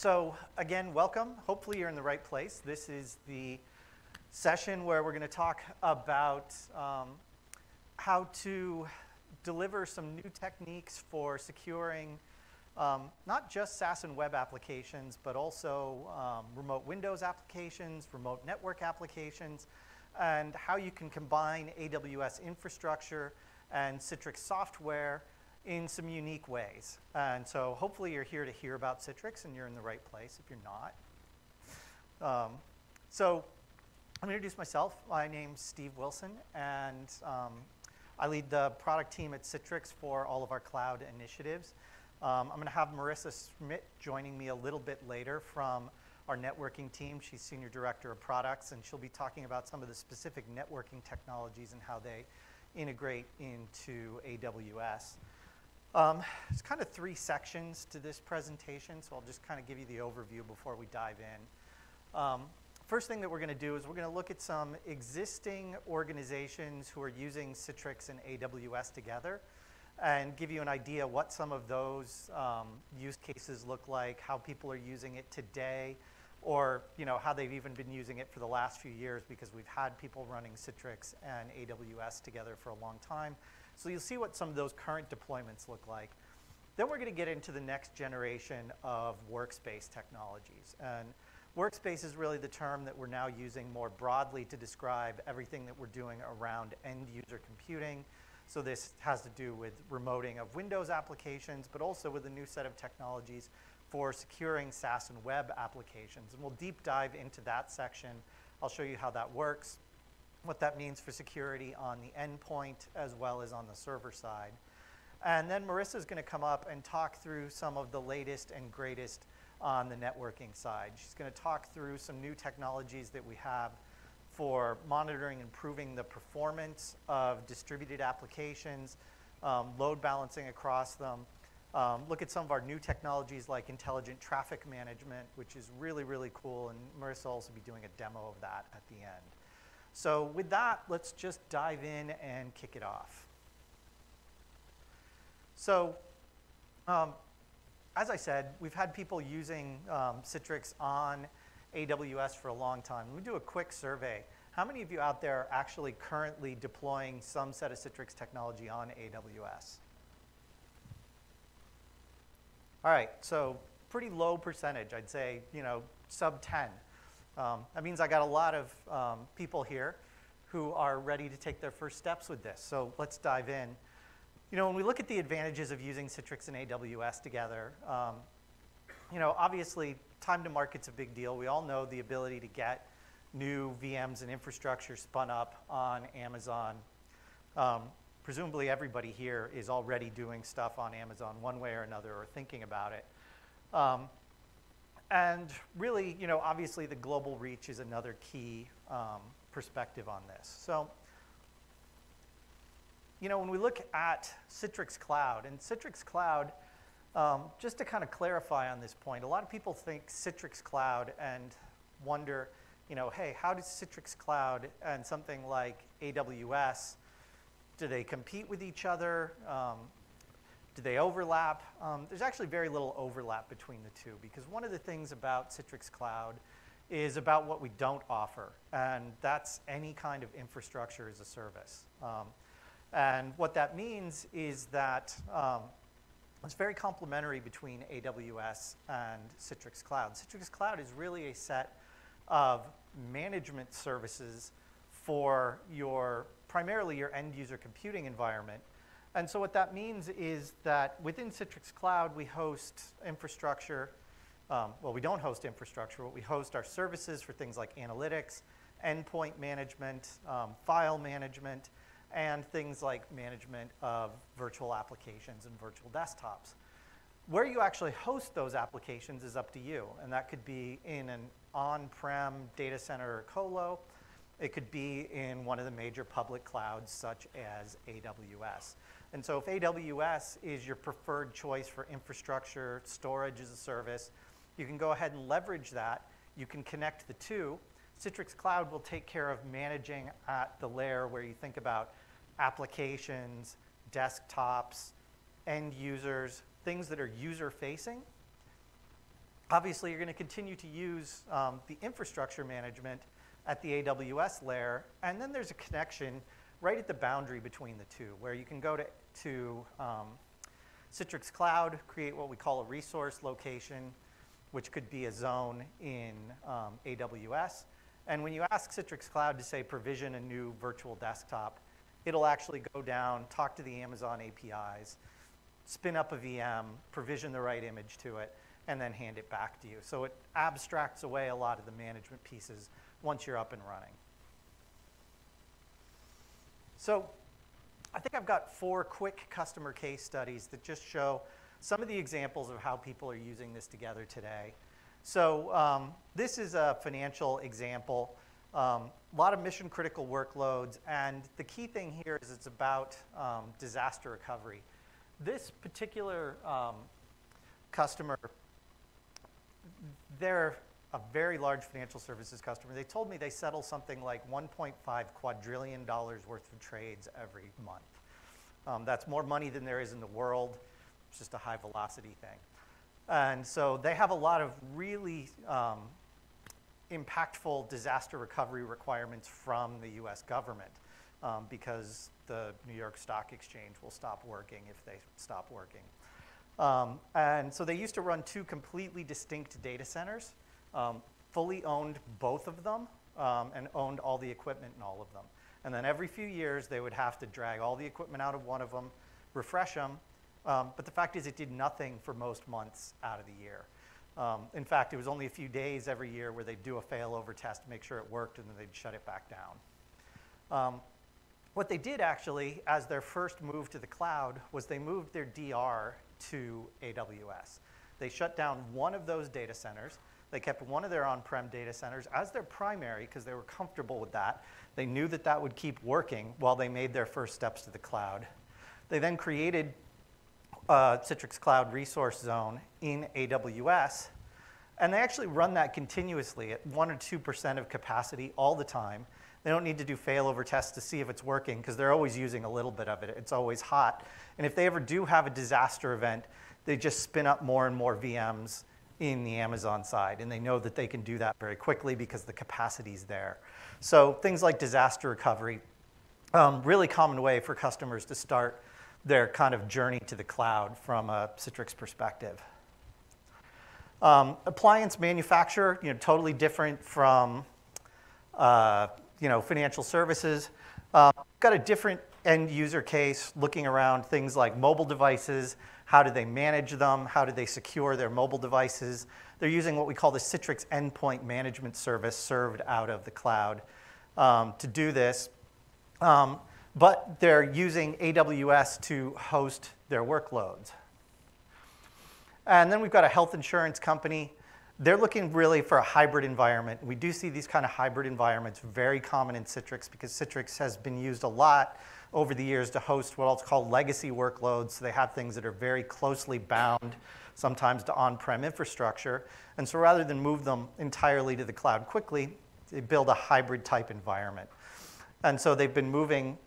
So again, welcome. Hopefully you're in the right place. This is the session where we're going to talk about um, how to deliver some new techniques for securing um, not just SaaS and web applications, but also um, remote Windows applications, remote network applications, and how you can combine AWS infrastructure and Citrix software in some unique ways. And so hopefully you're here to hear about Citrix and you're in the right place if you're not. Um, so I'm going to introduce myself. My name's Steve Wilson, and um, I lead the product team at Citrix for all of our cloud initiatives. Um, I'm going to have Marissa Schmidt joining me a little bit later from our networking team. She's Senior Director of Products, and she'll be talking about some of the specific networking technologies and how they integrate into AWS. Um, kind of three sections to this presentation, so I'll just kind of give you the overview before we dive in. Um, first thing that we're going to do is we're going to look at some existing organizations who are using Citrix and AWS together and give you an idea what some of those um, use cases look like, how people are using it today, or you know, how they've even been using it for the last few years because we've had people running Citrix and AWS together for a long time. So you'll see what some of those current deployments look like. Then we're going to get into the next generation of workspace technologies. And workspace is really the term that we're now using more broadly to describe everything that we're doing around end user computing. So this has to do with remoting of Windows applications, but also with a new set of technologies for securing SaaS and web applications. And we'll deep dive into that section. I'll show you how that works what that means for security on the endpoint as well as on the server side. And then Marissa is going to come up and talk through some of the latest and greatest on the networking side. She's going to talk through some new technologies that we have for monitoring and improving the performance of distributed applications, um, load balancing across them. Um, look at some of our new technologies like intelligent traffic management, which is really, really cool. And Marissa will also be doing a demo of that at the end. So with that, let's just dive in and kick it off. So um, as I said, we've had people using um, Citrix on AWS for a long time. Let me do a quick survey. How many of you out there are actually currently deploying some set of Citrix technology on AWS? All right, so pretty low percentage. I'd say, you know, sub 10. Um, that means I got a lot of um, people here who are ready to take their first steps with this. So let's dive in. You know, when we look at the advantages of using Citrix and AWS together, um, you know, obviously time to market's a big deal. We all know the ability to get new VMs and infrastructure spun up on Amazon. Um, presumably everybody here is already doing stuff on Amazon one way or another or thinking about it. And really, you know, obviously the global reach is another key um, perspective on this. So, you know, when we look at Citrix Cloud, and Citrix Cloud, um, just to kind of clarify on this point, a lot of people think Citrix Cloud and wonder, you know, hey, how does Citrix Cloud and something like AWS, do they compete with each other? Um, do they overlap? Um, there's actually very little overlap between the two because one of the things about Citrix Cloud is about what we don't offer, and that's any kind of infrastructure as a service. Um, and what that means is that um, it's very complementary between AWS and Citrix Cloud. Citrix Cloud is really a set of management services for your primarily your end user computing environment and so what that means is that within Citrix Cloud, we host infrastructure. Um, well, we don't host infrastructure. What we host are services for things like analytics, endpoint management, um, file management, and things like management of virtual applications and virtual desktops. Where you actually host those applications is up to you, and that could be in an on-prem data center or colo. It could be in one of the major public clouds, such as AWS. And so if AWS is your preferred choice for infrastructure, storage as a service, you can go ahead and leverage that. You can connect the two. Citrix Cloud will take care of managing at the layer where you think about applications, desktops, end users, things that are user facing. obviously, you're going to continue to use um, the infrastructure management at the AWS layer, and then there's a connection right at the boundary between the two, where you can go to, to um, Citrix Cloud, create what we call a resource location, which could be a zone in um, AWS. And when you ask Citrix Cloud to say provision a new virtual desktop, it'll actually go down, talk to the Amazon APIs, spin up a VM, provision the right image to it, and then hand it back to you. So it abstracts away a lot of the management pieces once you're up and running. So I think I've got four quick customer case studies that just show some of the examples of how people are using this together today. So um, this is a financial example. Um, a lot of mission critical workloads, and the key thing here is it's about um, disaster recovery. This particular um, customer, they're a very large financial services customer. They told me they settle something like 1.5 quadrillion dollars worth of trades every month. Um, that's more money than there is in the world. It's just a high velocity thing. And so they have a lot of really um, impactful disaster recovery requirements from the US government um, because the New York Stock Exchange will stop working if they stop working. Um, and so they used to run two completely distinct data centers, um, fully owned both of them, um, and owned all the equipment in all of them. And then every few years, they would have to drag all the equipment out of one of them, refresh them. Um, but the fact is, it did nothing for most months out of the year. Um, in fact, it was only a few days every year where they'd do a failover test to make sure it worked, and then they'd shut it back down. Um, what they did actually, as their first move to the cloud, was they moved their DR to AWS. They shut down one of those data centers. They kept one of their on-prem data centers as their primary because they were comfortable with that. They knew that that would keep working while they made their first steps to the cloud. They then created uh, Citrix Cloud Resource Zone in AWS, and they actually run that continuously at 1 or 2% of capacity all the time. They don't need to do failover tests to see if it's working because they're always using a little bit of it. It's always hot. And if they ever do have a disaster event, they just spin up more and more VMs in the Amazon side. And they know that they can do that very quickly because the capacity is there. So things like disaster recovery, um, really common way for customers to start their kind of journey to the cloud from a Citrix perspective. Um, appliance manufacturer, you know, totally different from, uh, you know, financial services. Uh, got a different end user case looking around things like mobile devices, how do they manage them? How do they secure their mobile devices? They're using what we call the Citrix Endpoint Management Service served out of the cloud um, to do this. Um, but they're using AWS to host their workloads. And then we've got a health insurance company. They're looking really for a hybrid environment. We do see these kind of hybrid environments very common in Citrix because Citrix has been used a lot over the years to host what I'll call legacy workloads. So they have things that are very closely bound, sometimes to on-prem infrastructure. And so rather than move them entirely to the cloud quickly, they build a hybrid type environment. And so they've been moving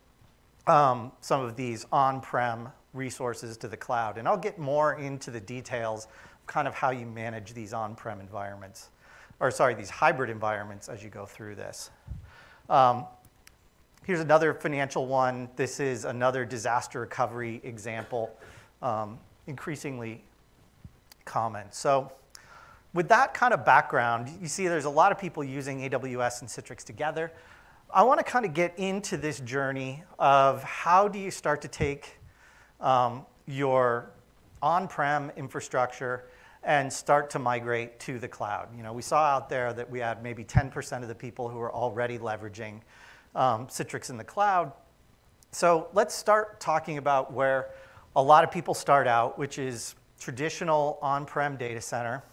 um, some of these on-prem resources to the cloud. And I'll get more into the details of kind of how you manage these on-prem environments, or sorry, these hybrid environments as you go through this. Um, Here's another financial one. This is another disaster recovery example, um, increasingly common. So with that kind of background, you see there's a lot of people using AWS and Citrix together. I want to kind of get into this journey of how do you start to take um, your on-prem infrastructure and start to migrate to the cloud. You know, we saw out there that we had maybe 10% of the people who are already leveraging um, Citrix in the cloud. So let's start talking about where a lot of people start out, which is traditional on-prem data center.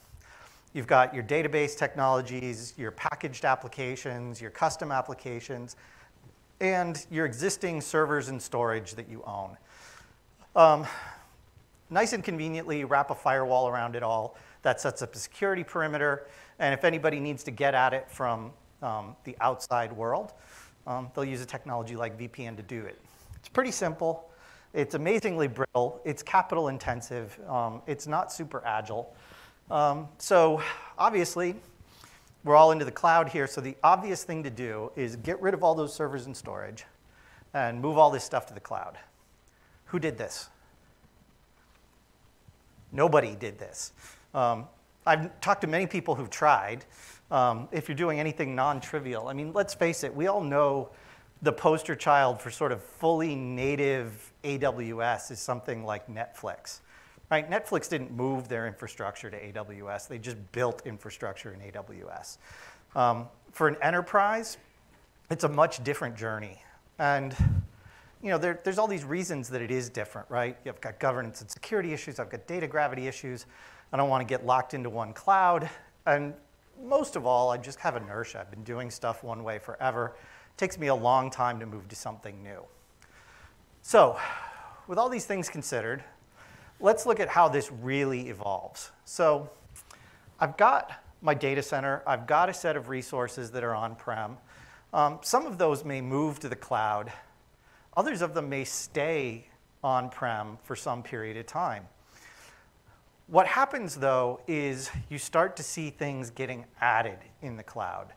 You've got your database technologies, your packaged applications, your custom applications, and your existing servers and storage that you own. Um, nice and conveniently, wrap a firewall around it all. That sets up a security perimeter. And if anybody needs to get at it from um, the outside world, um, they'll use a technology like VPN to do it. It's pretty simple. It's amazingly brittle. It's capital intensive. Um, it's not super agile. Um, so obviously, we're all into the cloud here, so the obvious thing to do is get rid of all those servers and storage and move all this stuff to the cloud. Who did this? Nobody did this. Um, I've talked to many people who've tried. Um, if you're doing anything non-trivial, I mean, let's face it, we all know the poster child for sort of fully native AWS is something like Netflix. Right? Netflix didn't move their infrastructure to AWS. They just built infrastructure in AWS. Um, for an enterprise, it's a much different journey. And you know, there, there's all these reasons that it is different, right? You've got governance and security issues. I've got data gravity issues. I don't want to get locked into one cloud. And most of all, I just have inertia. I've been doing stuff one way forever. It takes me a long time to move to something new. So, with all these things considered, let's look at how this really evolves. So I've got my data center. I've got a set of resources that are on-prem. Um, some of those may move to the cloud. Others of them may stay on-prem for some period of time. What happens, though, is you start to see things getting added in the cloud.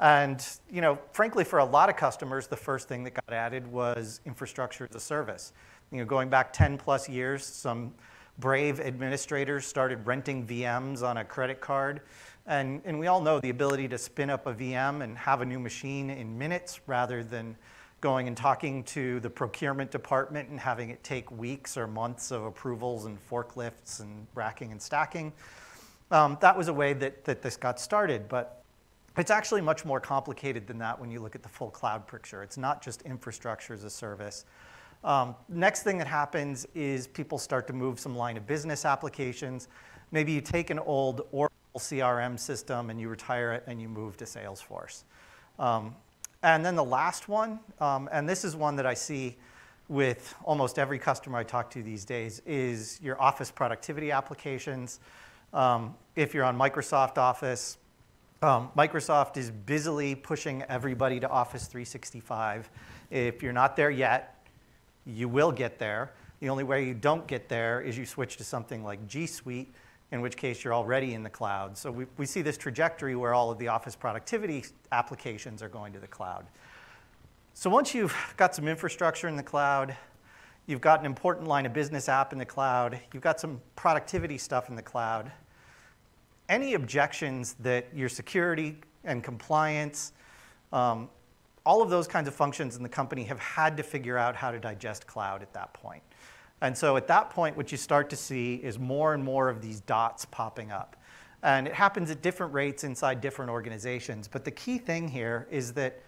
And you know, frankly, for a lot of customers, the first thing that got added was infrastructure as a service. You know, going back 10 plus years, some brave administrators started renting VMs on a credit card. And, and we all know the ability to spin up a VM and have a new machine in minutes rather than going and talking to the procurement department and having it take weeks or months of approvals and forklifts and racking and stacking. Um, that was a way that, that this got started, but it's actually much more complicated than that when you look at the full cloud picture. It's not just infrastructure as a service. Um, next thing that happens is people start to move some line of business applications. Maybe you take an old Oracle CRM system and you retire it and you move to Salesforce. Um, and then the last one, um, and this is one that I see with almost every customer I talk to these days, is your office productivity applications. Um, if you're on Microsoft Office, um, Microsoft is busily pushing everybody to Office 365. If you're not there yet, you will get there. The only way you don't get there is you switch to something like G Suite, in which case you're already in the cloud. So we, we see this trajectory where all of the office productivity applications are going to the cloud. So once you've got some infrastructure in the cloud, you've got an important line of business app in the cloud, you've got some productivity stuff in the cloud, any objections that your security and compliance um, all of those kinds of functions in the company have had to figure out how to digest cloud at that point. And so at that point, what you start to see is more and more of these dots popping up. And it happens at different rates inside different organizations. But the key thing here is that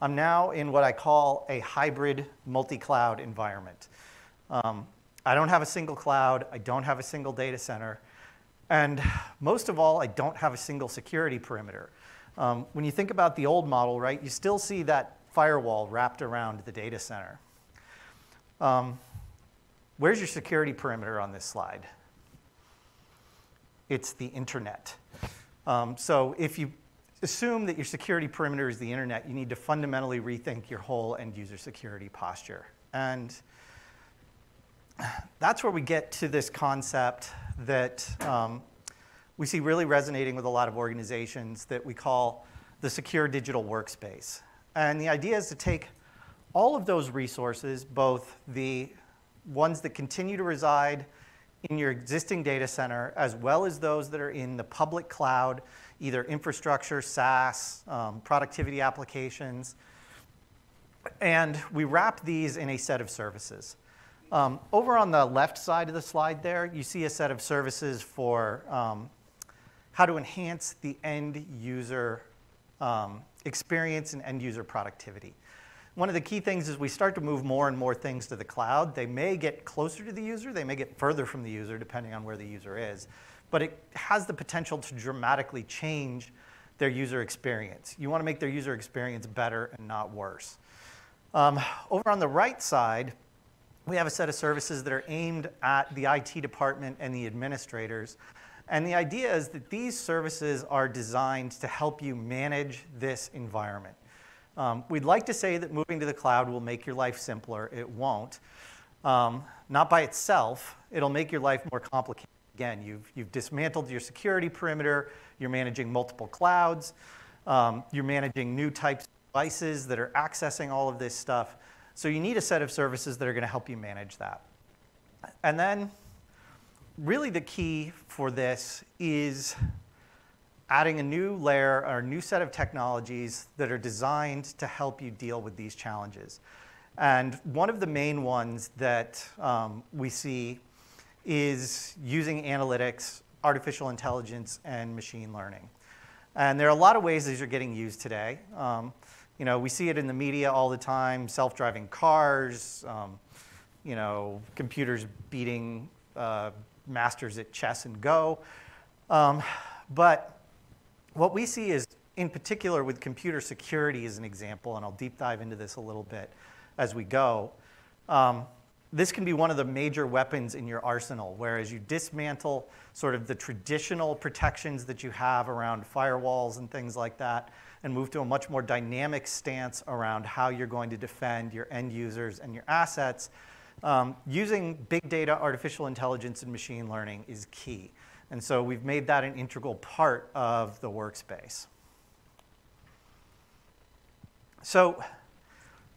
I'm now in what I call a hybrid multi-cloud environment. Um, I don't have a single cloud. I don't have a single data center. And most of all, I don't have a single security perimeter. Um, when you think about the old model, right, you still see that firewall wrapped around the data center. Um, where's your security perimeter on this slide? It's the internet. Um, so if you assume that your security perimeter is the internet, you need to fundamentally rethink your whole end user security posture. And that's where we get to this concept that um, we see really resonating with a lot of organizations that we call the secure digital workspace. And the idea is to take all of those resources, both the ones that continue to reside in your existing data center, as well as those that are in the public cloud, either infrastructure, SaaS, um, productivity applications, and we wrap these in a set of services. Um, over on the left side of the slide there, you see a set of services for um, how to enhance the end user um, experience and end user productivity. One of the key things is we start to move more and more things to the cloud. They may get closer to the user, they may get further from the user depending on where the user is, but it has the potential to dramatically change their user experience. You want to make their user experience better and not worse. Um, over on the right side, we have a set of services that are aimed at the IT department and the administrators and the idea is that these services are designed to help you manage this environment. Um, we'd like to say that moving to the cloud will make your life simpler. It won't. Um, not by itself. It'll make your life more complicated. Again, you've, you've dismantled your security perimeter, you're managing multiple clouds, um, you're managing new types of devices that are accessing all of this stuff. So you need a set of services that are going to help you manage that. And then, really, the key for this is adding a new layer or a new set of technologies that are designed to help you deal with these challenges. And one of the main ones that um, we see is using analytics, artificial intelligence, and machine learning. And there are a lot of ways these are getting used today. Um, you know, we see it in the media all the time, self-driving cars, um, you know, computers beating uh, masters at chess and Go. Um, but what we see is, in particular with computer security as an example, and I'll deep dive into this a little bit as we go, um, this can be one of the major weapons in your arsenal, whereas you dismantle sort of the traditional protections that you have around firewalls and things like that, and move to a much more dynamic stance around how you're going to defend your end users and your assets. Um, using big data, artificial intelligence, and machine learning is key. And so we've made that an integral part of the workspace. So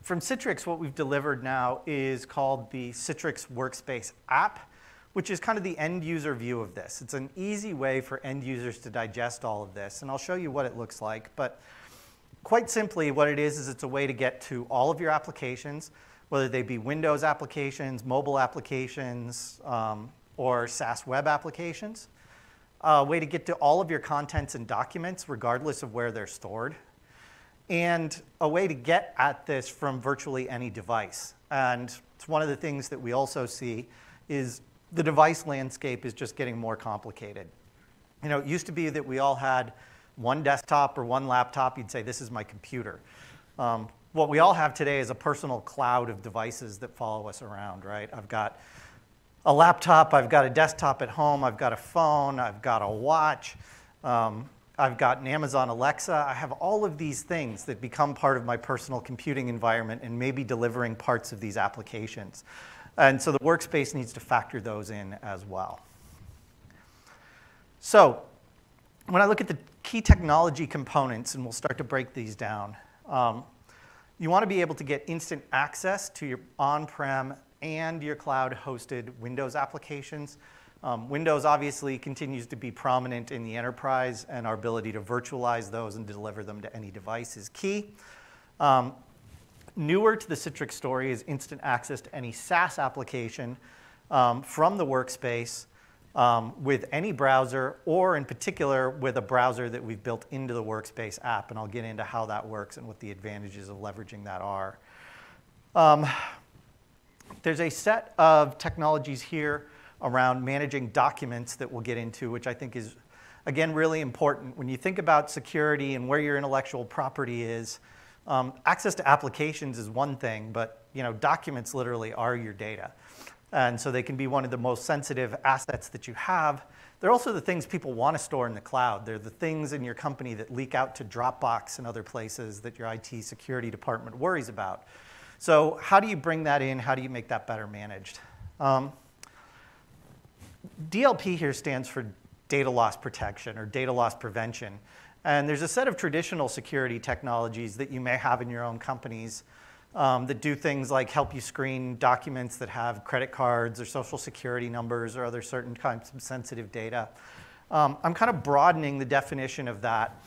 from Citrix, what we've delivered now is called the Citrix Workspace app, which is kind of the end user view of this. It's an easy way for end users to digest all of this, and I'll show you what it looks like. But quite simply, what it is is it's a way to get to all of your applications, whether they be Windows applications, mobile applications, um, or SaaS web applications. A way to get to all of your contents and documents, regardless of where they're stored and a way to get at this from virtually any device. And it's one of the things that we also see is the device landscape is just getting more complicated. You know, it used to be that we all had one desktop or one laptop. You'd say, this is my computer. Um, what we all have today is a personal cloud of devices that follow us around, right? I've got a laptop, I've got a desktop at home, I've got a phone, I've got a watch. Um, I've got an Amazon Alexa. I have all of these things that become part of my personal computing environment and maybe delivering parts of these applications. And so the workspace needs to factor those in as well. So when I look at the key technology components, and we'll start to break these down, um, you want to be able to get instant access to your on-prem and your cloud-hosted Windows applications um, Windows obviously continues to be prominent in the enterprise, and our ability to virtualize those and deliver them to any device is key. Um, newer to the Citrix story is instant access to any SaaS application um, from the workspace um, with any browser, or in particular with a browser that we've built into the workspace app. And I'll get into how that works and what the advantages of leveraging that are. There's a set of technologies here around managing documents that we'll get into, which I think is, again, really important. When you think about security and where your intellectual property is, um, access to applications is one thing, but you know, documents literally are your data. And so they can be one of the most sensitive assets that you have. They're also the things people want to store in the cloud. They're the things in your company that leak out to Dropbox and other places that your IT security department worries about. So how do you bring that in? How do you make that better managed? Um, DLP here stands for data loss protection or data loss prevention. And there's a set of traditional security technologies that you may have in your own companies um, that do things like help you screen documents that have credit cards or social security numbers or other certain kinds of sensitive data. Um, I'm kind of broadening the definition of that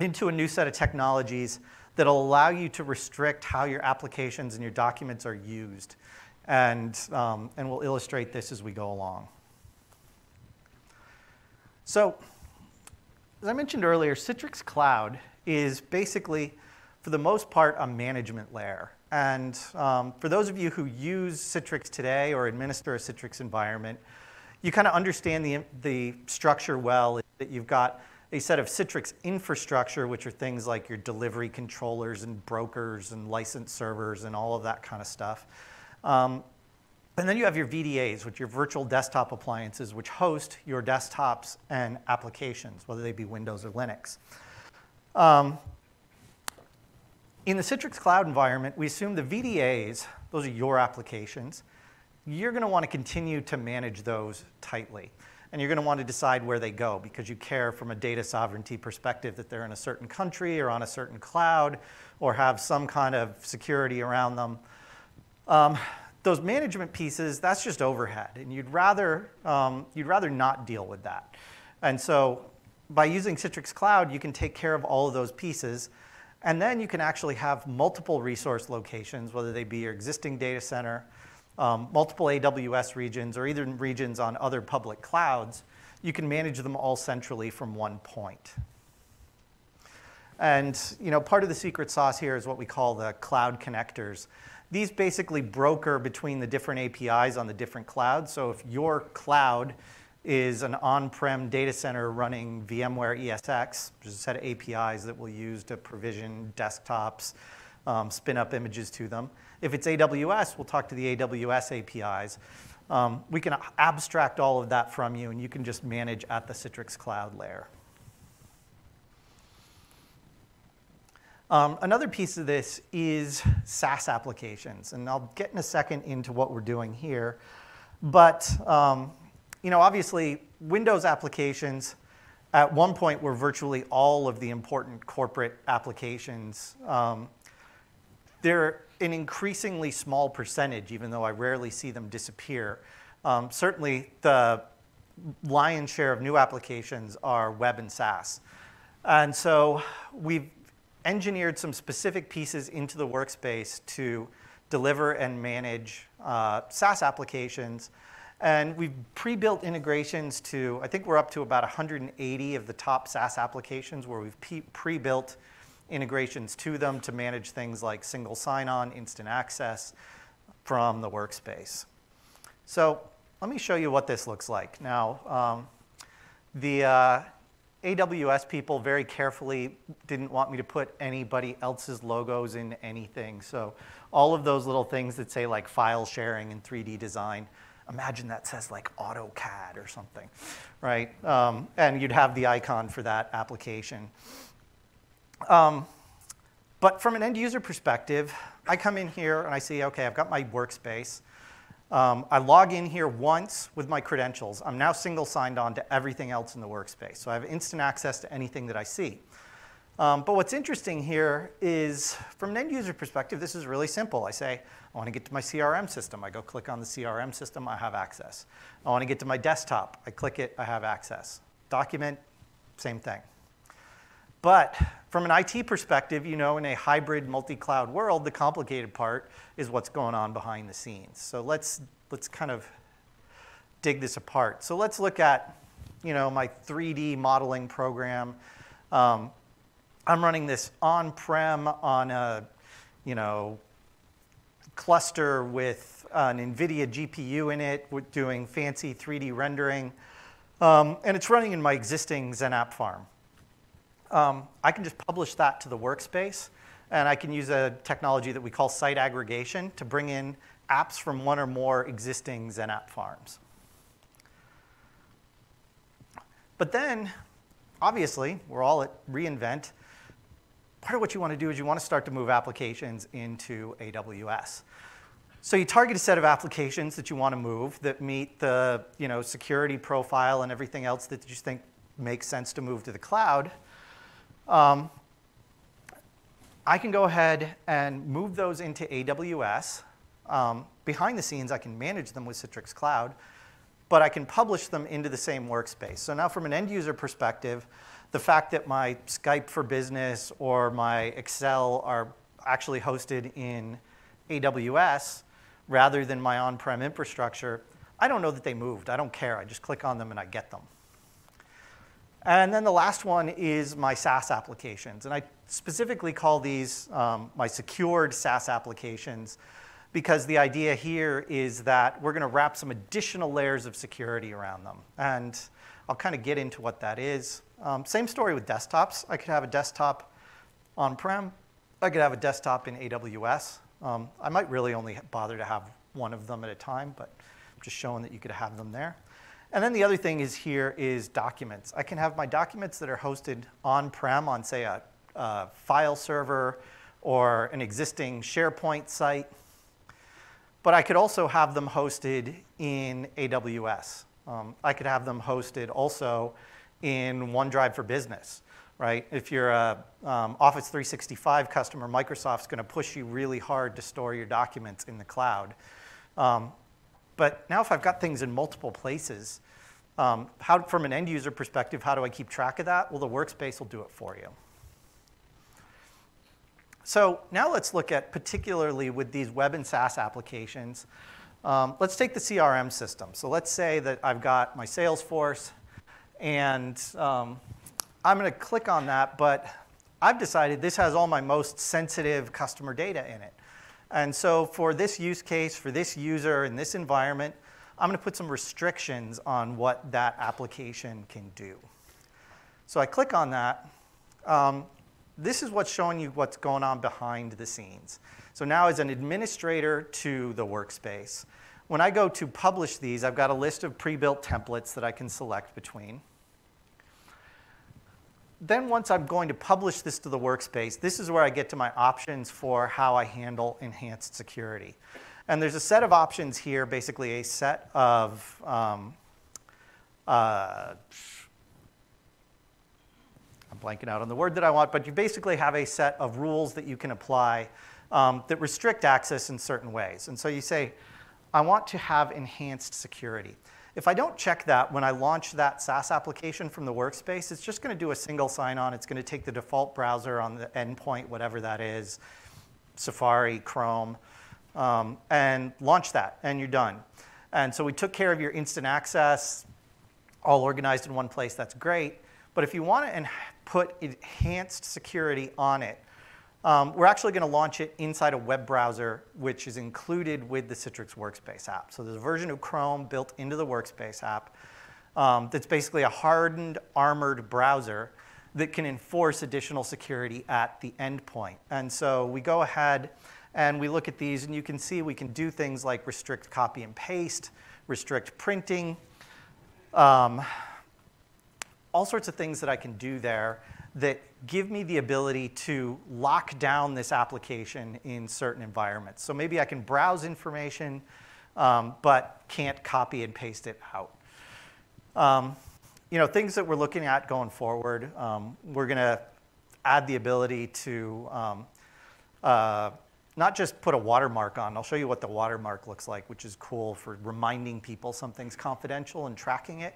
into a new set of technologies that'll allow you to restrict how your applications and your documents are used. And, um, and we'll illustrate this as we go along. So as I mentioned earlier, Citrix Cloud is basically, for the most part, a management layer. And um, for those of you who use Citrix today or administer a Citrix environment, you kind of understand the, the structure well, that you've got a set of Citrix infrastructure, which are things like your delivery controllers and brokers and license servers and all of that kind of stuff. Um, and then you have your VDAs, which are virtual desktop appliances, which host your desktops and applications, whether they be Windows or Linux. Um, in the Citrix Cloud environment, we assume the VDAs, those are your applications, you're going to want to continue to manage those tightly. And you're going to want to decide where they go because you care from a data sovereignty perspective that they're in a certain country or on a certain cloud or have some kind of security around them. Um, those management pieces, that's just overhead, and you'd rather, um, you'd rather not deal with that. And so by using Citrix Cloud, you can take care of all of those pieces, and then you can actually have multiple resource locations, whether they be your existing data center, um, multiple AWS regions, or even regions on other public clouds, you can manage them all centrally from one point. And you know, part of the secret sauce here is what we call the cloud connectors. These basically broker between the different APIs on the different clouds. So if your cloud is an on-prem data center running VMware ESX, which is a set of APIs that we'll use to provision desktops, um, spin up images to them. If it's AWS, we'll talk to the AWS APIs. Um, we can abstract all of that from you, and you can just manage at the Citrix Cloud layer. Um, another piece of this is SaaS applications, and I'll get in a second into what we're doing here. But um, you know, obviously, Windows applications at one point were virtually all of the important corporate applications. Um, they're an increasingly small percentage, even though I rarely see them disappear. Um, certainly, the lion's share of new applications are web and SaaS. And so we've engineered some specific pieces into the workspace to deliver and manage uh, SaaS applications and we've pre-built integrations to, I think we're up to about 180 of the top SaaS applications where we've pre-built integrations to them to manage things like single sign-on, instant access from the workspace. So let me show you what this looks like. Now, um, the uh, AWS people very carefully didn't want me to put anybody else's logos in anything. So all of those little things that say like file sharing and 3D design, imagine that says like AutoCAD or something, right? Um, and you'd have the icon for that application. Um, but from an end user perspective, I come in here and I see, okay, I've got my workspace. Um, I log in here once with my credentials. I'm now single signed on to everything else in the workspace. So I have instant access to anything that I see. Um, but what's interesting here is, from an end user perspective, this is really simple. I say, I want to get to my CRM system. I go click on the CRM system, I have access. I want to get to my desktop. I click it, I have access. Document, same thing. But from an IT perspective, you know, in a hybrid multi-cloud world, the complicated part is what's going on behind the scenes. So let's, let's kind of dig this apart. So let's look at, you know, my 3D modeling program. Um, I'm running this on-prem on a, you know, cluster with an NVIDIA GPU in it, doing fancy 3D rendering. Um, and it's running in my existing XenApp farm. Um, I can just publish that to the workspace, and I can use a technology that we call site aggregation to bring in apps from one or more existing XenApp farms. But then, obviously, we're all at reInvent part of what you want to do is you want to start to move applications into AWS. So you target a set of applications that you want to move that meet the you know, security profile and everything else that you think makes sense to move to the cloud. Um, I can go ahead and move those into AWS. Um, behind the scenes, I can manage them with Citrix Cloud, but I can publish them into the same workspace. So now from an end user perspective, the fact that my Skype for Business or my Excel are actually hosted in AWS rather than my on-prem infrastructure, I don't know that they moved. I don't care. I just click on them and I get them. And then the last one is my SaaS applications. And I specifically call these um, my secured SaaS applications because the idea here is that we're going to wrap some additional layers of security around them. And I'll kind of get into what that is. Um, same story with desktops. I could have a desktop on-prem. I could have a desktop in AWS. Um, I might really only bother to have one of them at a time, but I'm just showing that you could have them there. And then the other thing is here is documents. I can have my documents that are hosted on-prem on, say, a, a file server or an existing SharePoint site. But I could also have them hosted in AWS. Um, I could have them hosted also in OneDrive for Business, right? If you're a um, Office 365 customer, Microsoft's going to push you really hard to store your documents in the cloud. Um, but now if I've got things in multiple places, um, how, from an end user perspective, how do I keep track of that? Well, the workspace will do it for you. So now let's look at, particularly with these web and SaaS applications, um, let's take the CRM system. So let's say that I've got my Salesforce, and um, I'm going to click on that, but I've decided this has all my most sensitive customer data in it. And so for this use case, for this user in this environment, I'm going to put some restrictions on what that application can do. So I click on that. Um, this is what's showing you what's going on behind the scenes. So now as an administrator to the workspace, when I go to publish these, I've got a list of pre-built templates that I can select between. Then once I'm going to publish this to the workspace, this is where I get to my options for how I handle enhanced security. And there's a set of options here, basically a set of um, uh, I'm blanking out on the word that I want, but you basically have a set of rules that you can apply um, that restrict access in certain ways. And so you say, I want to have enhanced security. If I don't check that when I launch that SaaS application from the workspace, it's just going to do a single sign-on. It's going to take the default browser on the endpoint, whatever that is, Safari, Chrome, um, and launch that, and you're done. And so we took care of your instant access, all organized in one place. That's great. But if you want to put enhanced security on it, um, we're actually going to launch it inside a web browser, which is included with the Citrix Workspace app. So there's a version of Chrome built into the Workspace app um, that's basically a hardened, armored browser that can enforce additional security at the endpoint. And so we go ahead and we look at these, and you can see we can do things like restrict copy and paste, restrict printing, um, all sorts of things that I can do there that give me the ability to lock down this application in certain environments. So maybe I can browse information, um, but can't copy and paste it out. Um, you know, things that we're looking at going forward, um, we're going to add the ability to um, uh, not just put a watermark on. I'll show you what the watermark looks like, which is cool for reminding people something's confidential and tracking it.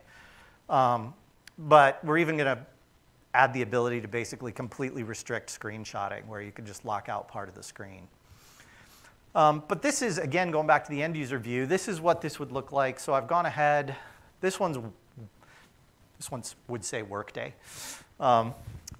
Um, but we're even going to add the ability to basically completely restrict screenshotting, where you can just lock out part of the screen. Um, but this is, again, going back to the end user view, this is what this would look like. So I've gone ahead. This one's, this one would say Workday. Um,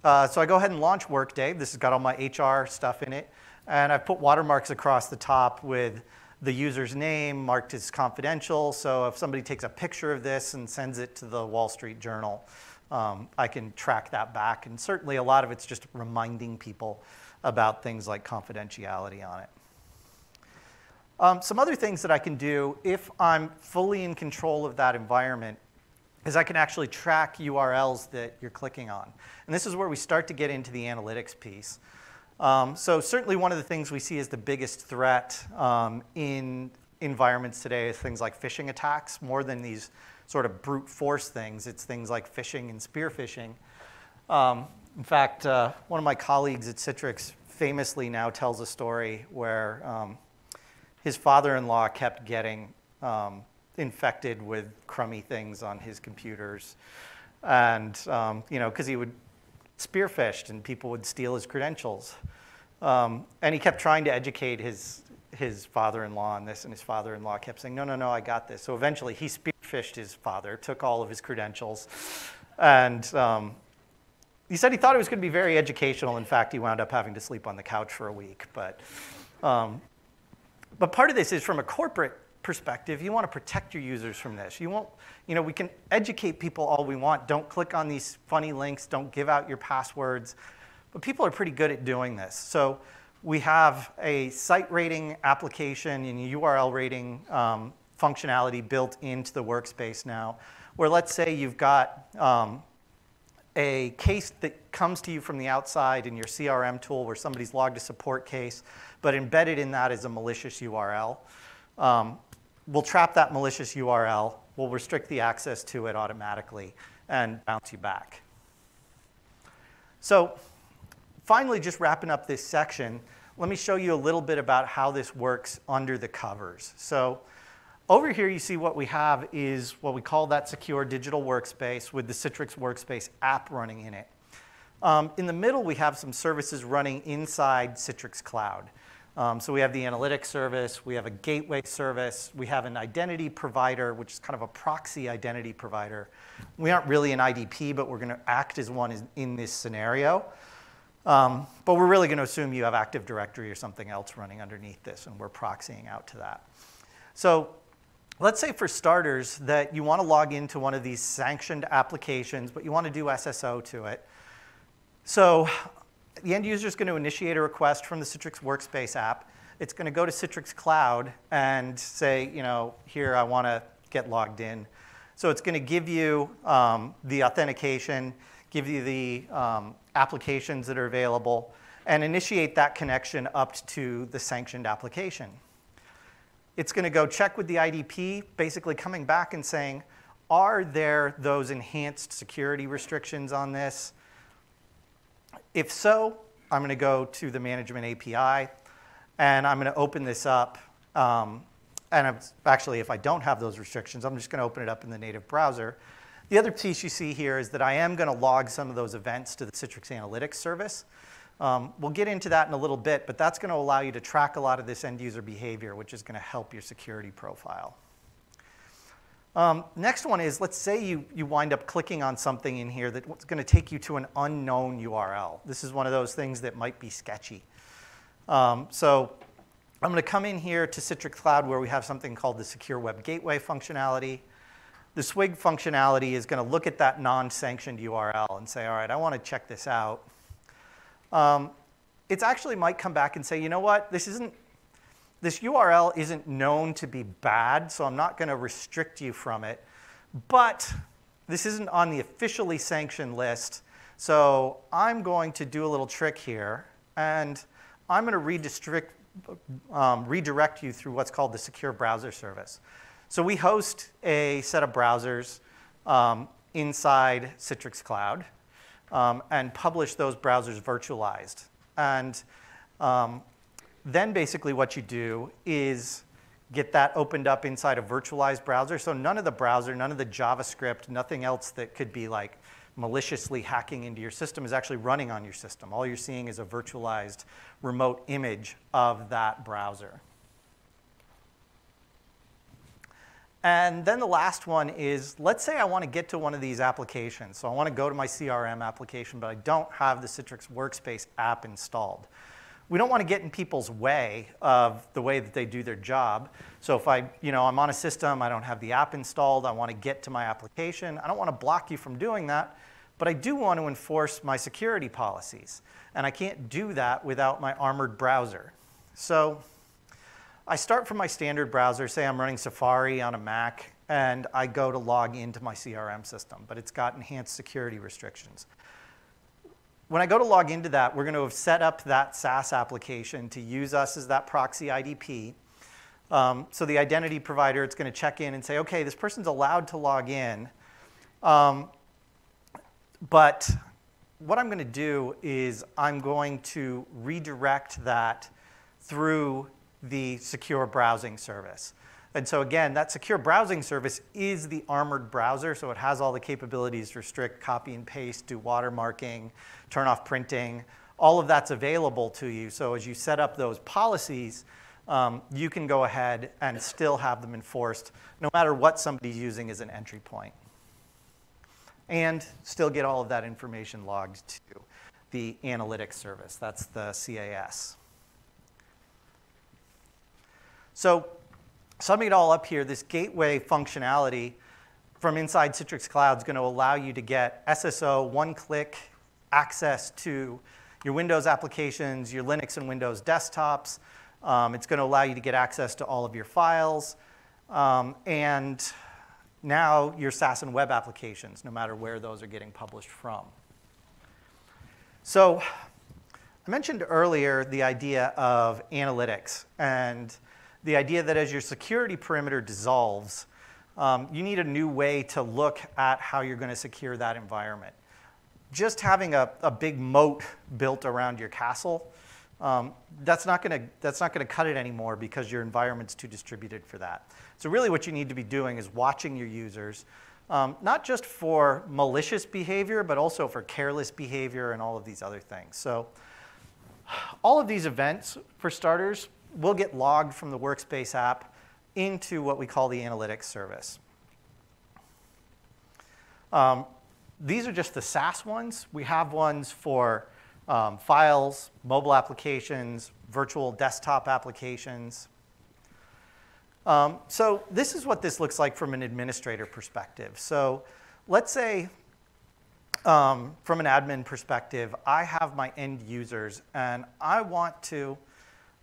uh, so I go ahead and launch Workday. This has got all my HR stuff in it. And I've put watermarks across the top with the user's name marked as confidential. So if somebody takes a picture of this and sends it to the Wall Street Journal, um, I can track that back. And certainly a lot of it's just reminding people about things like confidentiality on it. Um, some other things that I can do if I'm fully in control of that environment is I can actually track URLs that you're clicking on. And this is where we start to get into the analytics piece. Um, so certainly one of the things we see as the biggest threat um, in environments today is things like phishing attacks, more than these sort of brute force things. It's things like phishing and spear phishing. Um, in fact, uh, one of my colleagues at Citrix famously now tells a story where um, his father-in-law kept getting um, infected with crummy things on his computers. And, um, you know, because he would spearphished and people would steal his credentials. Um, and he kept trying to educate his, his father-in-law on this, and his father-in-law kept saying, no, no, no, I got this. So eventually he spearphished his father, took all of his credentials, and um, he said he thought it was going to be very educational. In fact, he wound up having to sleep on the couch for a week. But, um, but part of this is from a corporate perspective, you want to protect your users from this. You won't, you know, we can educate people all we want. Don't click on these funny links. Don't give out your passwords. But people are pretty good at doing this. So we have a site rating application and URL rating um, functionality built into the workspace now, where let's say you've got um, a case that comes to you from the outside in your CRM tool where somebody's logged a support case, but embedded in that is a malicious URL. Um, we'll trap that malicious URL, we'll restrict the access to it automatically and bounce you back. So finally, just wrapping up this section, let me show you a little bit about how this works under the covers. So over here, you see what we have is what we call that secure digital workspace with the Citrix Workspace app running in it. Um, in the middle, we have some services running inside Citrix Cloud. Um, so we have the analytics service, we have a gateway service, we have an identity provider, which is kind of a proxy identity provider. We aren't really an IDP, but we're going to act as one in this scenario. Um, but we're really going to assume you have Active Directory or something else running underneath this, and we're proxying out to that. So let's say for starters that you want to log into one of these sanctioned applications, but you want to do SSO to it. So the end user is going to initiate a request from the Citrix Workspace app. It's going to go to Citrix Cloud and say, you know, here I want to get logged in. So it's going to give you um, the authentication, give you the um, applications that are available, and initiate that connection up to the sanctioned application. It's going to go check with the IDP, basically coming back and saying, are there those enhanced security restrictions on this? If so, I'm going to go to the management API, and I'm going to open this up. Um, and actually, if I don't have those restrictions, I'm just going to open it up in the native browser. The other piece you see here is that I am going to log some of those events to the Citrix Analytics service. Um, we'll get into that in a little bit, but that's going to allow you to track a lot of this end user behavior, which is going to help your security profile. Um, next one is, let's say you, you wind up clicking on something in here that's going to take you to an unknown URL. This is one of those things that might be sketchy. Um, so I'm going to come in here to Citrix Cloud where we have something called the Secure Web Gateway functionality. The SWIG functionality is going to look at that non-sanctioned URL and say, all right, I want to check this out. Um, it actually might come back and say, you know what, this isn't this URL isn't known to be bad, so I'm not going to restrict you from it. But this isn't on the officially sanctioned list, so I'm going to do a little trick here, and I'm going to um, redirect you through what's called the secure browser service. So we host a set of browsers um, inside Citrix Cloud um, and publish those browsers virtualized. And um, then basically what you do is get that opened up inside a virtualized browser. So none of the browser, none of the JavaScript, nothing else that could be like maliciously hacking into your system is actually running on your system. All you're seeing is a virtualized remote image of that browser. And then the last one is, let's say I want to get to one of these applications. So I want to go to my CRM application, but I don't have the Citrix Workspace app installed we don't want to get in people's way of the way that they do their job. So if I, you know, I'm on a system, I don't have the app installed, I want to get to my application, I don't want to block you from doing that, but I do want to enforce my security policies. And I can't do that without my armored browser. So I start from my standard browser, say I'm running Safari on a Mac, and I go to log into my CRM system, but it's got enhanced security restrictions. When I go to log into that, we're going to have set up that SaaS application to use us as that proxy IDP. Um, so the identity provider, it's going to check in and say, OK, this person's allowed to log in. Um, but what I'm going to do is I'm going to redirect that through the secure browsing service. And so again, that secure browsing service is the armored browser, so it has all the capabilities restrict, copy and paste, do watermarking, turn off printing. All of that's available to you. So as you set up those policies, um, you can go ahead and still have them enforced no matter what somebody's using as an entry point. And still get all of that information logged to the analytics service. That's the CAS. So summing it all up here, this gateway functionality from inside Citrix Cloud is going to allow you to get SSO one-click access to your Windows applications, your Linux and Windows desktops. Um, it's going to allow you to get access to all of your files. Um, and now your SaaS and web applications, no matter where those are getting published from. So I mentioned earlier the idea of analytics and the idea that as your security perimeter dissolves, um, you need a new way to look at how you're going to secure that environment. Just having a, a big moat built around your castle, um, that's not going to cut it anymore because your environment's too distributed for that. So really, what you need to be doing is watching your users, um, not just for malicious behavior, but also for careless behavior and all of these other things. So all of these events, for starters, will get logged from the Workspace app into what we call the analytics service. Um, these are just the SaaS ones. We have ones for um, files, mobile applications, virtual desktop applications. Um, so this is what this looks like from an administrator perspective. So let's say um, from an admin perspective, I have my end users and I want to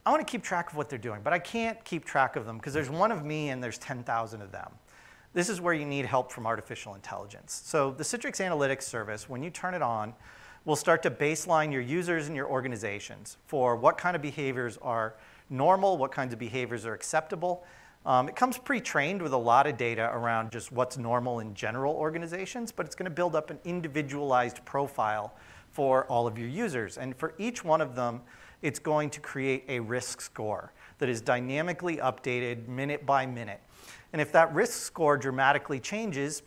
I want to keep track of what they're doing, but I can't keep track of them because there's one of me and there's 10,000 of them. This is where you need help from artificial intelligence. So the Citrix Analytics service, when you turn it on, will start to baseline your users and your organizations for what kind of behaviors are normal, what kinds of behaviors are acceptable. Um, it comes pre-trained with a lot of data around just what's normal in general organizations, but it's going to build up an individualized profile for all of your users. And for each one of them, it's going to create a risk score that is dynamically updated minute by minute. And if that risk score dramatically changes,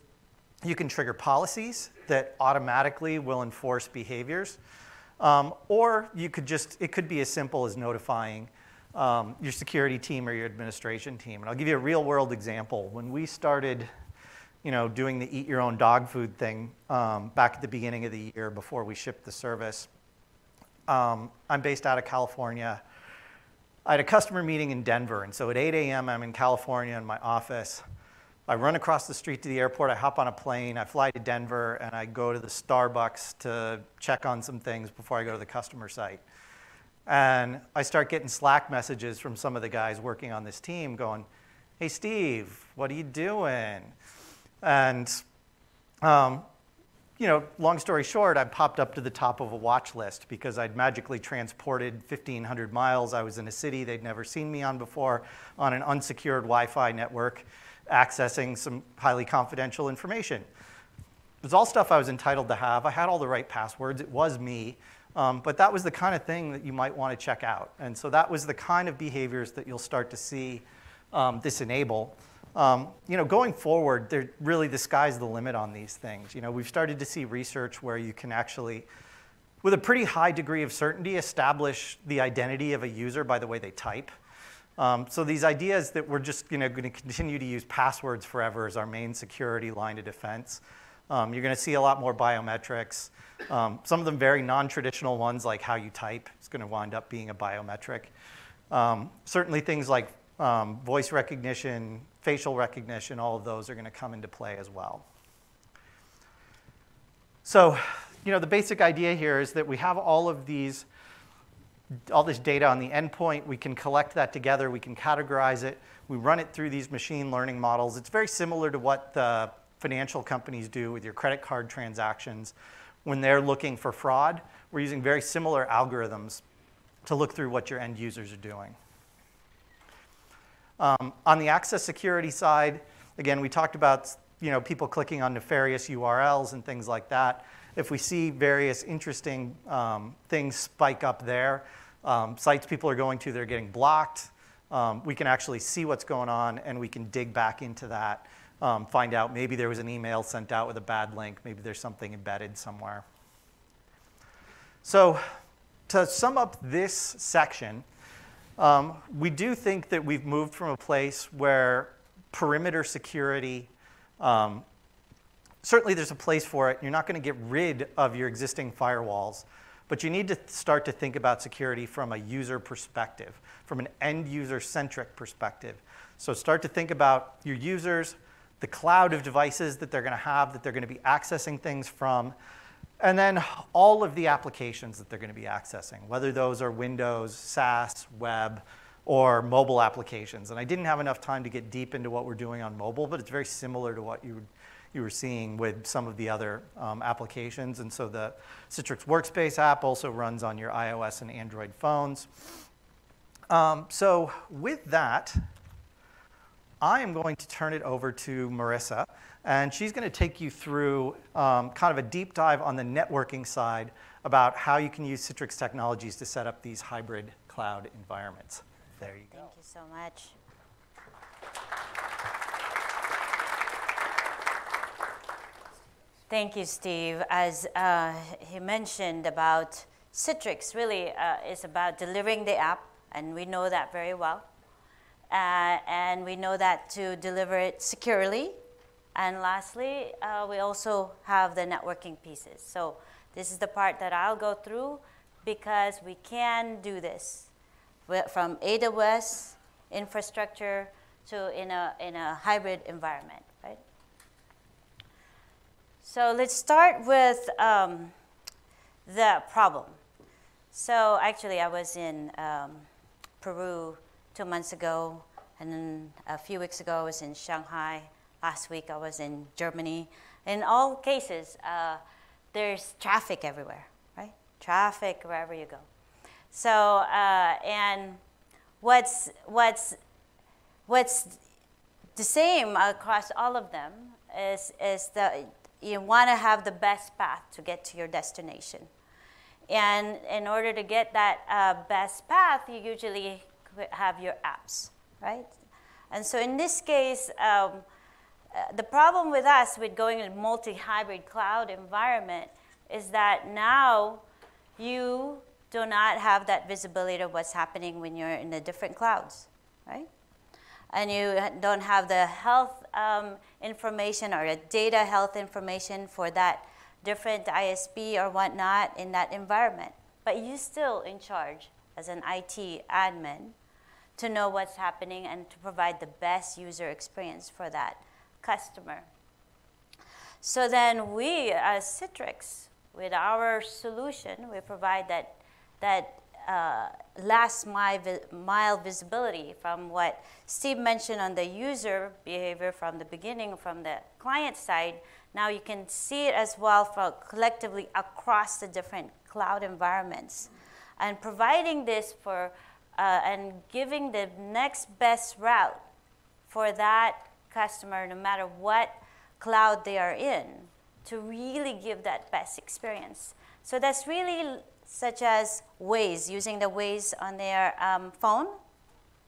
you can trigger policies that automatically will enforce behaviors. Um, or you could just, it could be as simple as notifying um, your security team or your administration team. And I'll give you a real world example. When we started you know, doing the eat your own dog food thing um, back at the beginning of the year before we shipped the service, um, I'm based out of California. I had a customer meeting in Denver, and so at 8 a.m., I'm in California in my office. I run across the street to the airport, I hop on a plane, I fly to Denver, and I go to the Starbucks to check on some things before I go to the customer site. And I start getting Slack messages from some of the guys working on this team going, Hey, Steve, what are you doing? And um, you know, long story short, I popped up to the top of a watch list because I'd magically transported 1,500 miles. I was in a city they'd never seen me on before on an unsecured Wi Fi network, accessing some highly confidential information. It was all stuff I was entitled to have. I had all the right passwords, it was me. Um, but that was the kind of thing that you might want to check out. And so that was the kind of behaviors that you'll start to see um, this enable. Um, you know, going forward, really the sky's the limit on these things. You know, we've started to see research where you can actually, with a pretty high degree of certainty, establish the identity of a user by the way they type. Um, so these ideas that we're just you know, going to continue to use passwords forever as our main security line of defense. Um, you're going to see a lot more biometrics. Um, some of them very non-traditional ones, like how you type, is going to wind up being a biometric. Um, certainly things like um, voice recognition, facial recognition, all of those are going to come into play as well. So, you know, the basic idea here is that we have all of these, all this data on the endpoint. We can collect that together. We can categorize it. We run it through these machine learning models. It's very similar to what the financial companies do with your credit card transactions. When they're looking for fraud, we're using very similar algorithms to look through what your end users are doing. Um, on the access security side, again, we talked about you know, people clicking on nefarious URLs and things like that. If we see various interesting um, things spike up there, um, sites people are going to, they're getting blocked, um, we can actually see what's going on and we can dig back into that, um, find out maybe there was an email sent out with a bad link, maybe there's something embedded somewhere. So to sum up this section, um, we do think that we've moved from a place where perimeter security, um, certainly there's a place for it. You're not going to get rid of your existing firewalls, but you need to start to think about security from a user perspective, from an end user centric perspective. So start to think about your users, the cloud of devices that they're going to have, that they're going to be accessing things from, and then all of the applications that they're going to be accessing, whether those are Windows, SaaS, web, or mobile applications. And I didn't have enough time to get deep into what we're doing on mobile, but it's very similar to what you, you were seeing with some of the other um, applications. And so the Citrix Workspace app also runs on your iOS and Android phones. Um, so with that, I am going to turn it over to Marissa, and she's going to take you through um, kind of a deep dive on the networking side about how you can use Citrix technologies to set up these hybrid cloud environments. There you go. Thank you so much. Thank you, Steve. As uh, he mentioned about Citrix, really uh, is about delivering the app, and we know that very well. Uh, and we know that to deliver it securely. And lastly, uh, we also have the networking pieces. So this is the part that I'll go through because we can do this from AWS infrastructure to in a, in a hybrid environment, right? So let's start with um, the problem. So actually, I was in um, Peru two months ago, and then a few weeks ago, I was in Shanghai. Last week, I was in Germany. In all cases, uh, there's traffic everywhere, right? Traffic wherever you go. So, uh, and what's, what's, what's the same across all of them is, is that you want to have the best path to get to your destination. And in order to get that uh, best path, you usually have your apps, right? And so in this case, um, the problem with us with going in a multi-hybrid cloud environment is that now you do not have that visibility of what's happening when you're in the different clouds, right? And you don't have the health um, information or the data health information for that different ISP or whatnot in that environment. But you're still in charge as an IT admin to know what's happening and to provide the best user experience for that customer. So then we, as Citrix, with our solution, we provide that, that uh, last mile, mile visibility from what Steve mentioned on the user behavior from the beginning, from the client side. Now you can see it as well for collectively across the different cloud environments. And providing this for uh, and giving the next best route for that customer, no matter what cloud they are in, to really give that best experience. So that's really such as Waze, using the Waze on their um, phone.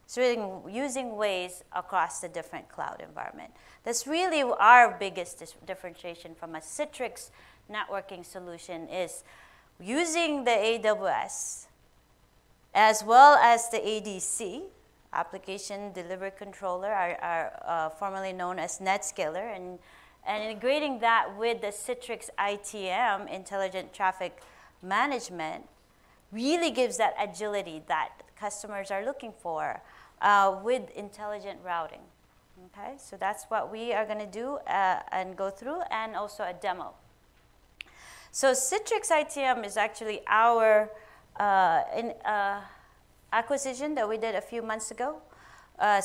So using Waze across the different cloud environment. That's really our biggest differentiation from a Citrix networking solution is using the AWS as well as the ADC, Application Delivery Controller, are, are uh, formerly known as NetScaler, and, and integrating that with the Citrix ITM, Intelligent Traffic Management, really gives that agility that customers are looking for uh, with intelligent routing. Okay, so that's what we are going to do uh, and go through, and also a demo. So Citrix ITM is actually our uh, in, uh, acquisition that we did a few months ago. Uh,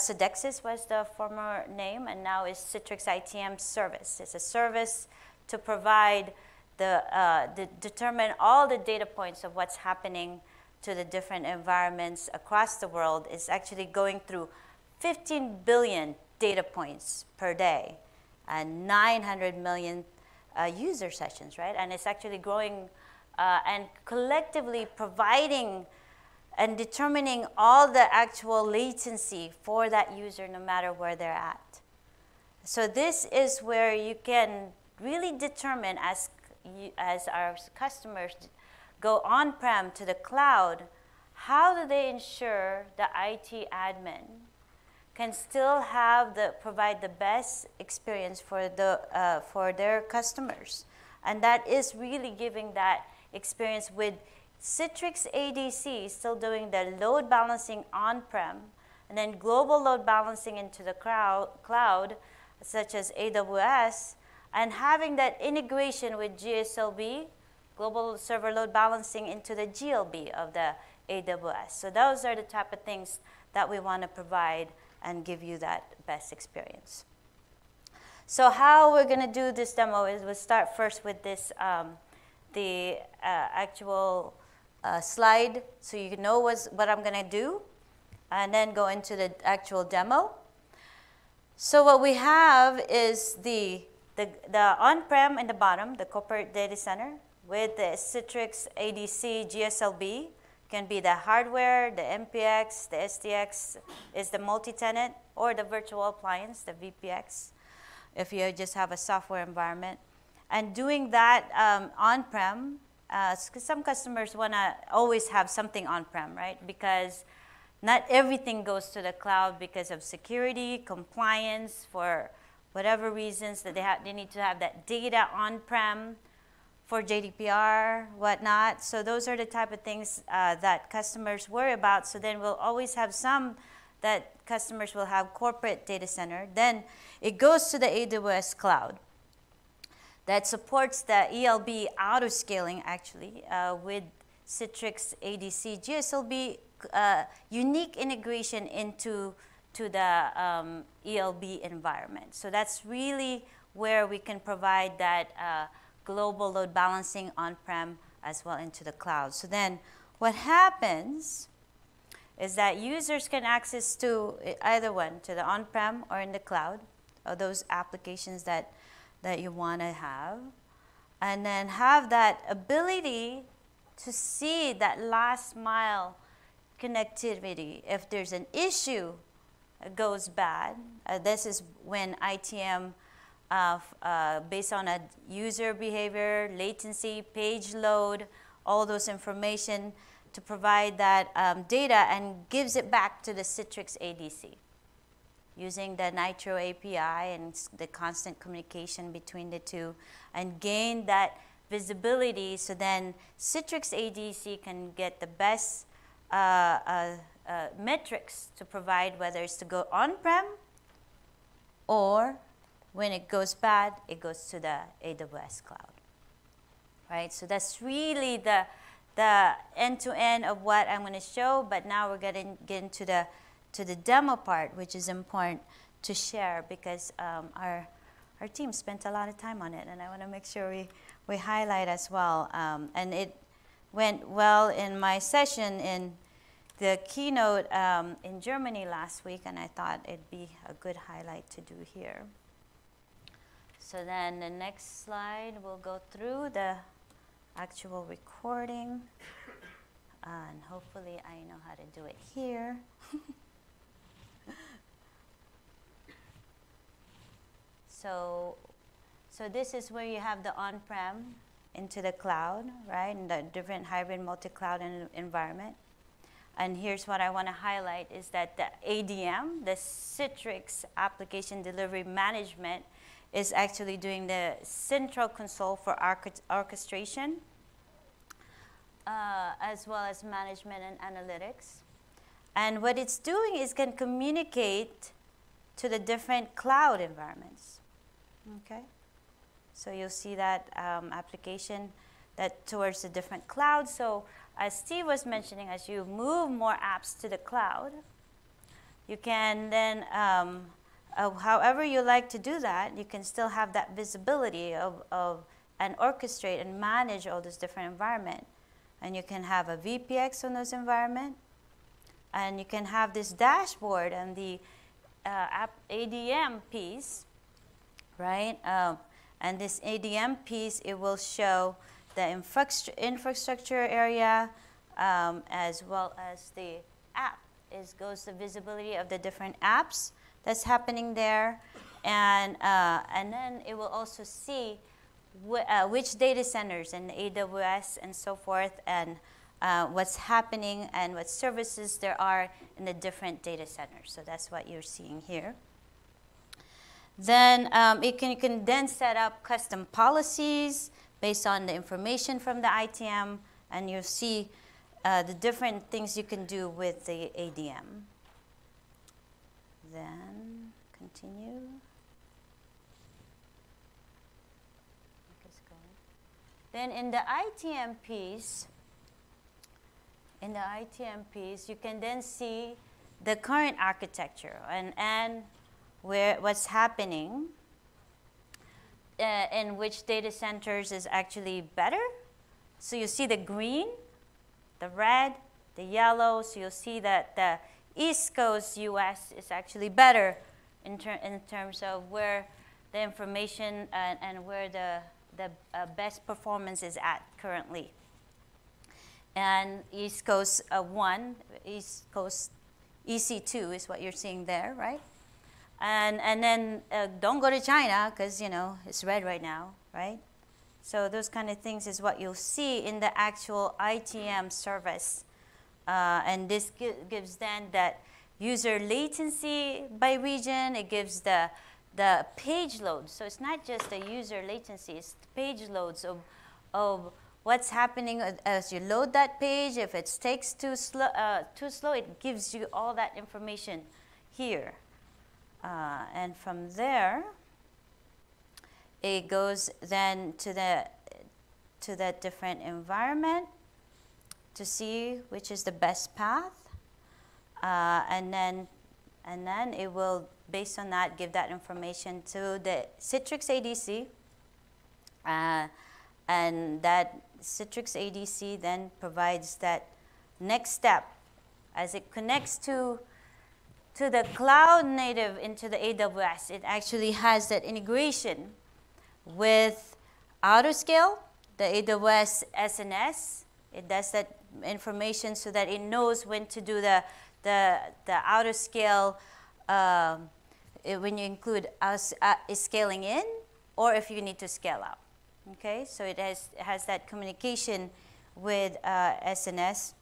was the former name, and now is Citrix ITM Service. It's a service to provide the, uh, the, determine all the data points of what's happening to the different environments across the world. It's actually going through 15 billion data points per day and 900 million uh, user sessions, right? And it's actually growing uh, and collectively providing and determining all the actual latency for that user no matter where they're at. So this is where you can really determine as, as our customers go on-prem to the cloud, how do they ensure the IT admin can still have the, provide the best experience for, the, uh, for their customers. And that is really giving that experience with Citrix ADC is still doing the load balancing on-prem, and then global load balancing into the cloud, such as AWS, and having that integration with GSLB, global server load balancing into the GLB of the AWS. So those are the type of things that we want to provide and give you that best experience. So how we're going to do this demo is we'll start first with this um, the uh, actual slide so you know what I'm going to do, and then go into the actual demo. So what we have is the, the, the on-prem in the bottom, the corporate data center with the Citrix ADC GSLB can be the hardware, the MPX, the SDX is the multi-tenant or the virtual appliance, the VPX, if you just have a software environment. And doing that um, on-prem, uh, some customers want to always have something on-prem, right? Because not everything goes to the cloud because of security, compliance, for whatever reasons that they, have, they need to have that data on-prem for GDPR, whatnot. So those are the type of things uh, that customers worry about. So then we'll always have some that customers will have corporate data center. Then it goes to the AWS cloud that supports the ELB auto scaling actually uh, with Citrix ADC GSLB uh, unique integration into to the um, ELB environment. So that's really where we can provide that uh, global load balancing on-prem as well into the cloud. So then what happens is that users can access to either one, to the on-prem or in the cloud, or those applications that, that you want to have, and then have that ability to see that last mile connectivity. If there's an issue goes bad, uh, this is when ITM, uh, uh, based on a user behavior, latency, page load, all those information to provide that um, data and gives it back to the Citrix ADC using the Nitro API and the constant communication between the two and gain that visibility so then Citrix ADC can get the best uh, uh, uh, metrics to provide whether it's to go on-prem or when it goes bad, it goes to the AWS cloud. Right? So that's really the, the end-to-end of what I'm going to show, but now we're getting get into the, to the demo part, which is important to share because um, our, our team spent a lot of time on it, and I want to make sure we, we highlight as well. Um, and it went well in my session in the keynote um, in Germany last week, and I thought it'd be a good highlight to do here. So then the next slide, we'll go through the actual recording, and hopefully I know how to do it here. so, so this is where you have the on-prem into the cloud, right, and the different hybrid multi-cloud environment. And here's what I want to highlight is that the ADM, the Citrix Application Delivery Management, is actually doing the central console for orchestration, uh, as well as management and analytics. And what it's doing is can communicate to the different cloud environments. Okay? So you'll see that um, application that towards the different clouds. So as Steve was mentioning, as you move more apps to the cloud, you can then, um, uh, however you like to do that, you can still have that visibility of, of and orchestrate and manage all those different environment. And you can have a VPX on those environment, and you can have this dashboard and the uh, app ADM piece, right? Um, and this ADM piece, it will show the infrastructure area, um, as well as the app. It goes the visibility of the different apps that's happening there. And, uh, and then it will also see wh uh, which data centers and AWS and so forth, and uh, what's happening and what services there are in the different data centers. So that's what you're seeing here. Then um, it can, you can then set up custom policies, based on the information from the ITM, and you'll see uh, the different things you can do with the ADM. Then continue. Then in the ITM piece, in the ITM piece, you can then see the current architecture and, and where, what's happening uh, in which data centers is actually better. So you see the green, the red, the yellow. So you'll see that the East Coast US is actually better in, ter- in terms of where the information and, and where the, the uh, best performance is at currently. And East Coast uh, 1, East Coast EC2 is what you're seeing there, right? And, and then uh, don't go to China because, you know, it's red right now, right? So those kind of things is what you'll see in the actual ITM service. Uh, and this gi- gives then that user latency by region. It gives the, the page load. So it's not just the user latency, it's page loads of, of what's happening as you load that page. If it takes too slow, uh, too slow, it gives you all that information here. Uh, and from there, it goes then to the to that different environment to see which is the best path, uh, and then and then it will based on that give that information to the Citrix ADC, uh, and that Citrix ADC then provides that next step as it connects to to the cloud native into the AWS. It actually has that integration with AutoScale, the AWS SNS. It does that information so that it knows when to do the, the, the AutoScale um, when you include us, uh, scaling in or if you need to scale out. Okay, so it has, it has that communication with uh, SNS.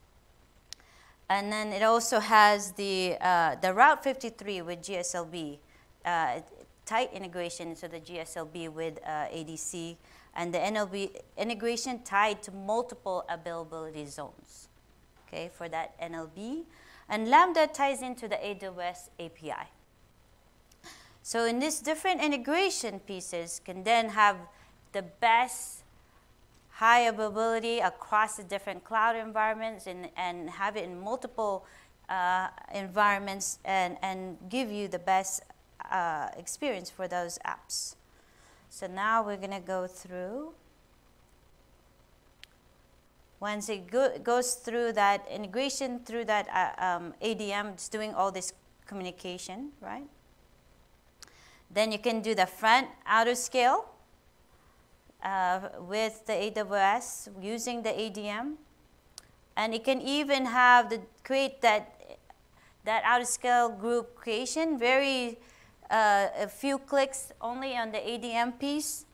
And then it also has the, uh, the Route 53 with GSLB, uh, tight integration into the GSLB with uh, ADC, and the NLB integration tied to multiple availability zones, okay, for that NLB. And Lambda ties into the AWS API. So in these different integration pieces can then have the best high availability across the different cloud environments and, and have it in multiple uh, environments and, and give you the best uh, experience for those apps. So now we're going to go through. Once it go, goes through that integration through that uh, um, ADM, it's doing all this communication, right? Then you can do the front AutoScale uh, with the AWS using the ADM. And it can even have the create that that AutoScale group creation, very uh, a few clicks only on the ADM piece.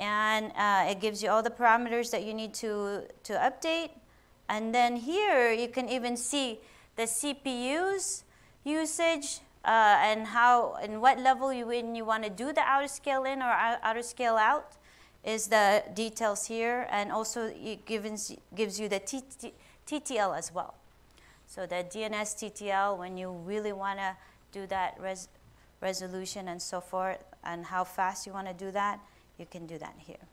And uh, it gives you all the parameters that you need to, to update. And then here you can even see the CPU's usage uh, and how and what level you when you want to do the AutoScale in or AutoScale out is the details here, and also it gives, gives you the TTL as well. So the DNS TTL, when you really want to do that res resolution and so forth, and how fast you want to do that, you can do that here.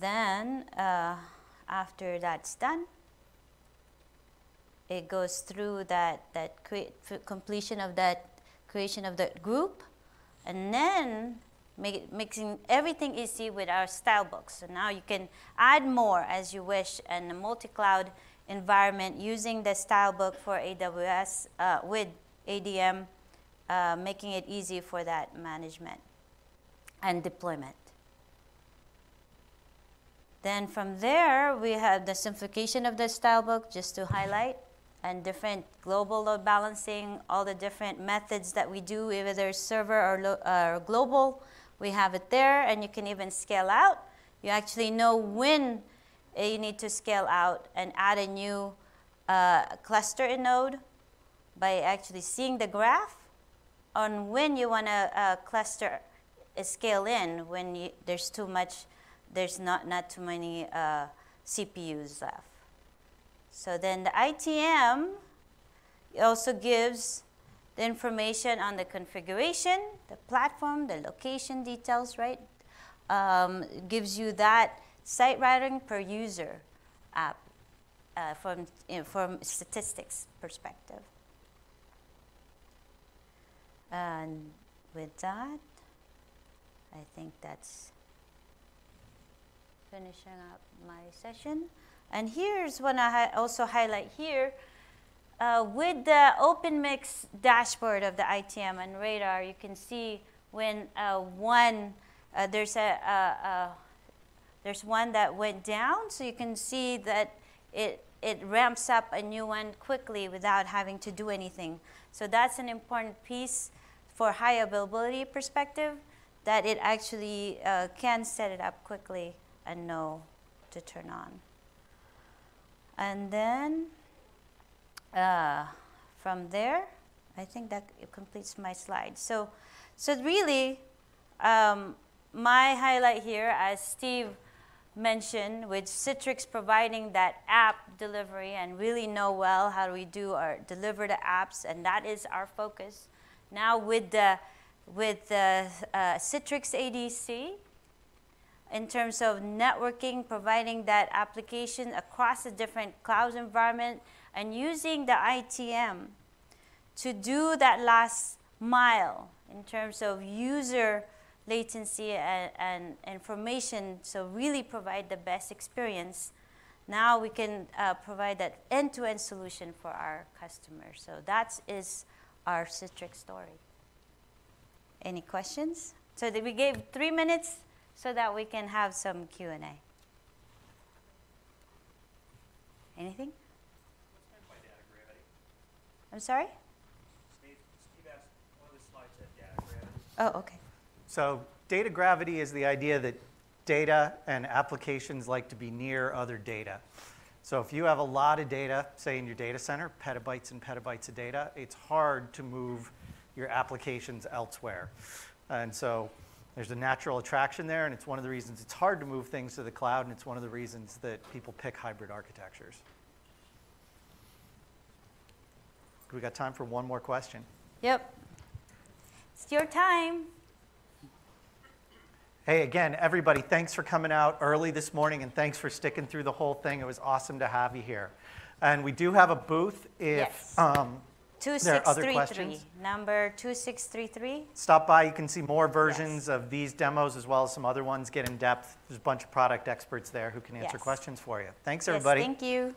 Then, uh, after that's done, it goes through that, that completion of that creation of the group, and then make, mixing everything easy with our StyleBooks. So now you can add more as you wish in a multi-cloud environment using the StyleBook for AWS uh, with ADM, uh, making it easy for that management and deployment. Then from there, we have the simplification of the StyleBook just to highlight and different global load balancing, all the different methods that we do, whether server or, uh, or global, we have it there, and you can even scale out. You actually know when you need to scale out and add a new uh, cluster node by actually seeing the graph on when you want to uh, cluster scale in when you, there's too much, there's not, not too many uh, CPUs left. So then the ITM also gives the information on the configuration, the platform, the location details, right? Um, gives you that site routing per user app uh, from, you know, from statistics perspective. And with that, I think that's finishing up my session. And here's what I also highlight here uh, with the Openmix dashboard of the ITM and radar, you can see when uh, one uh, there's a there's one that went down, so you can see that it it ramps up a new one quickly without having to do anything. So that's an important piece for high availability perspective that it actually uh, can set it up quickly and know to turn on. And then uh, from there, I think that completes my slide. So, so really, um, my highlight here, as Steve mentioned, with Citrix providing that app delivery and really know well how we do our deliver the apps, and that is our focus. Now with the with the uh, Citrix ADC, in terms of networking, providing that application across the different cloud environment, and using the ITM to do that last mile in terms of user latency and, and information, so really provide the best experience. Now we can uh, provide that end-to-end solution for our customers. So that is our Citrix story. Any questions? So we gave three minutes so that we can have some Q&A. Anything? What's meant by data gravity? I'm sorry? Steve, Steve asked, one of the slides said data gravity. Oh, okay. So data gravity is the idea that data and applications like to be near other data. So if you have a lot of data, say in your data center, petabytes and petabytes of data, it's hard to move your applications elsewhere. And so there's a natural attraction there, and it's one of the reasons it's hard to move things to the cloud, and it's one of the reasons that people pick hybrid architectures. We got time for one more question. Yep. It's your time. Hey, again, everybody, thanks for coming out early this morning and thanks for sticking through the whole thing. It was awesome to have you here. And we do have a booth if Yes. um, there are other questions. Number 2633. Stop by, you can see more versions of these demos as well as some other ones, get in depth. There's a bunch of product experts there who can answer Yes. questions for you. Thanks, Yes, everybody. thank you.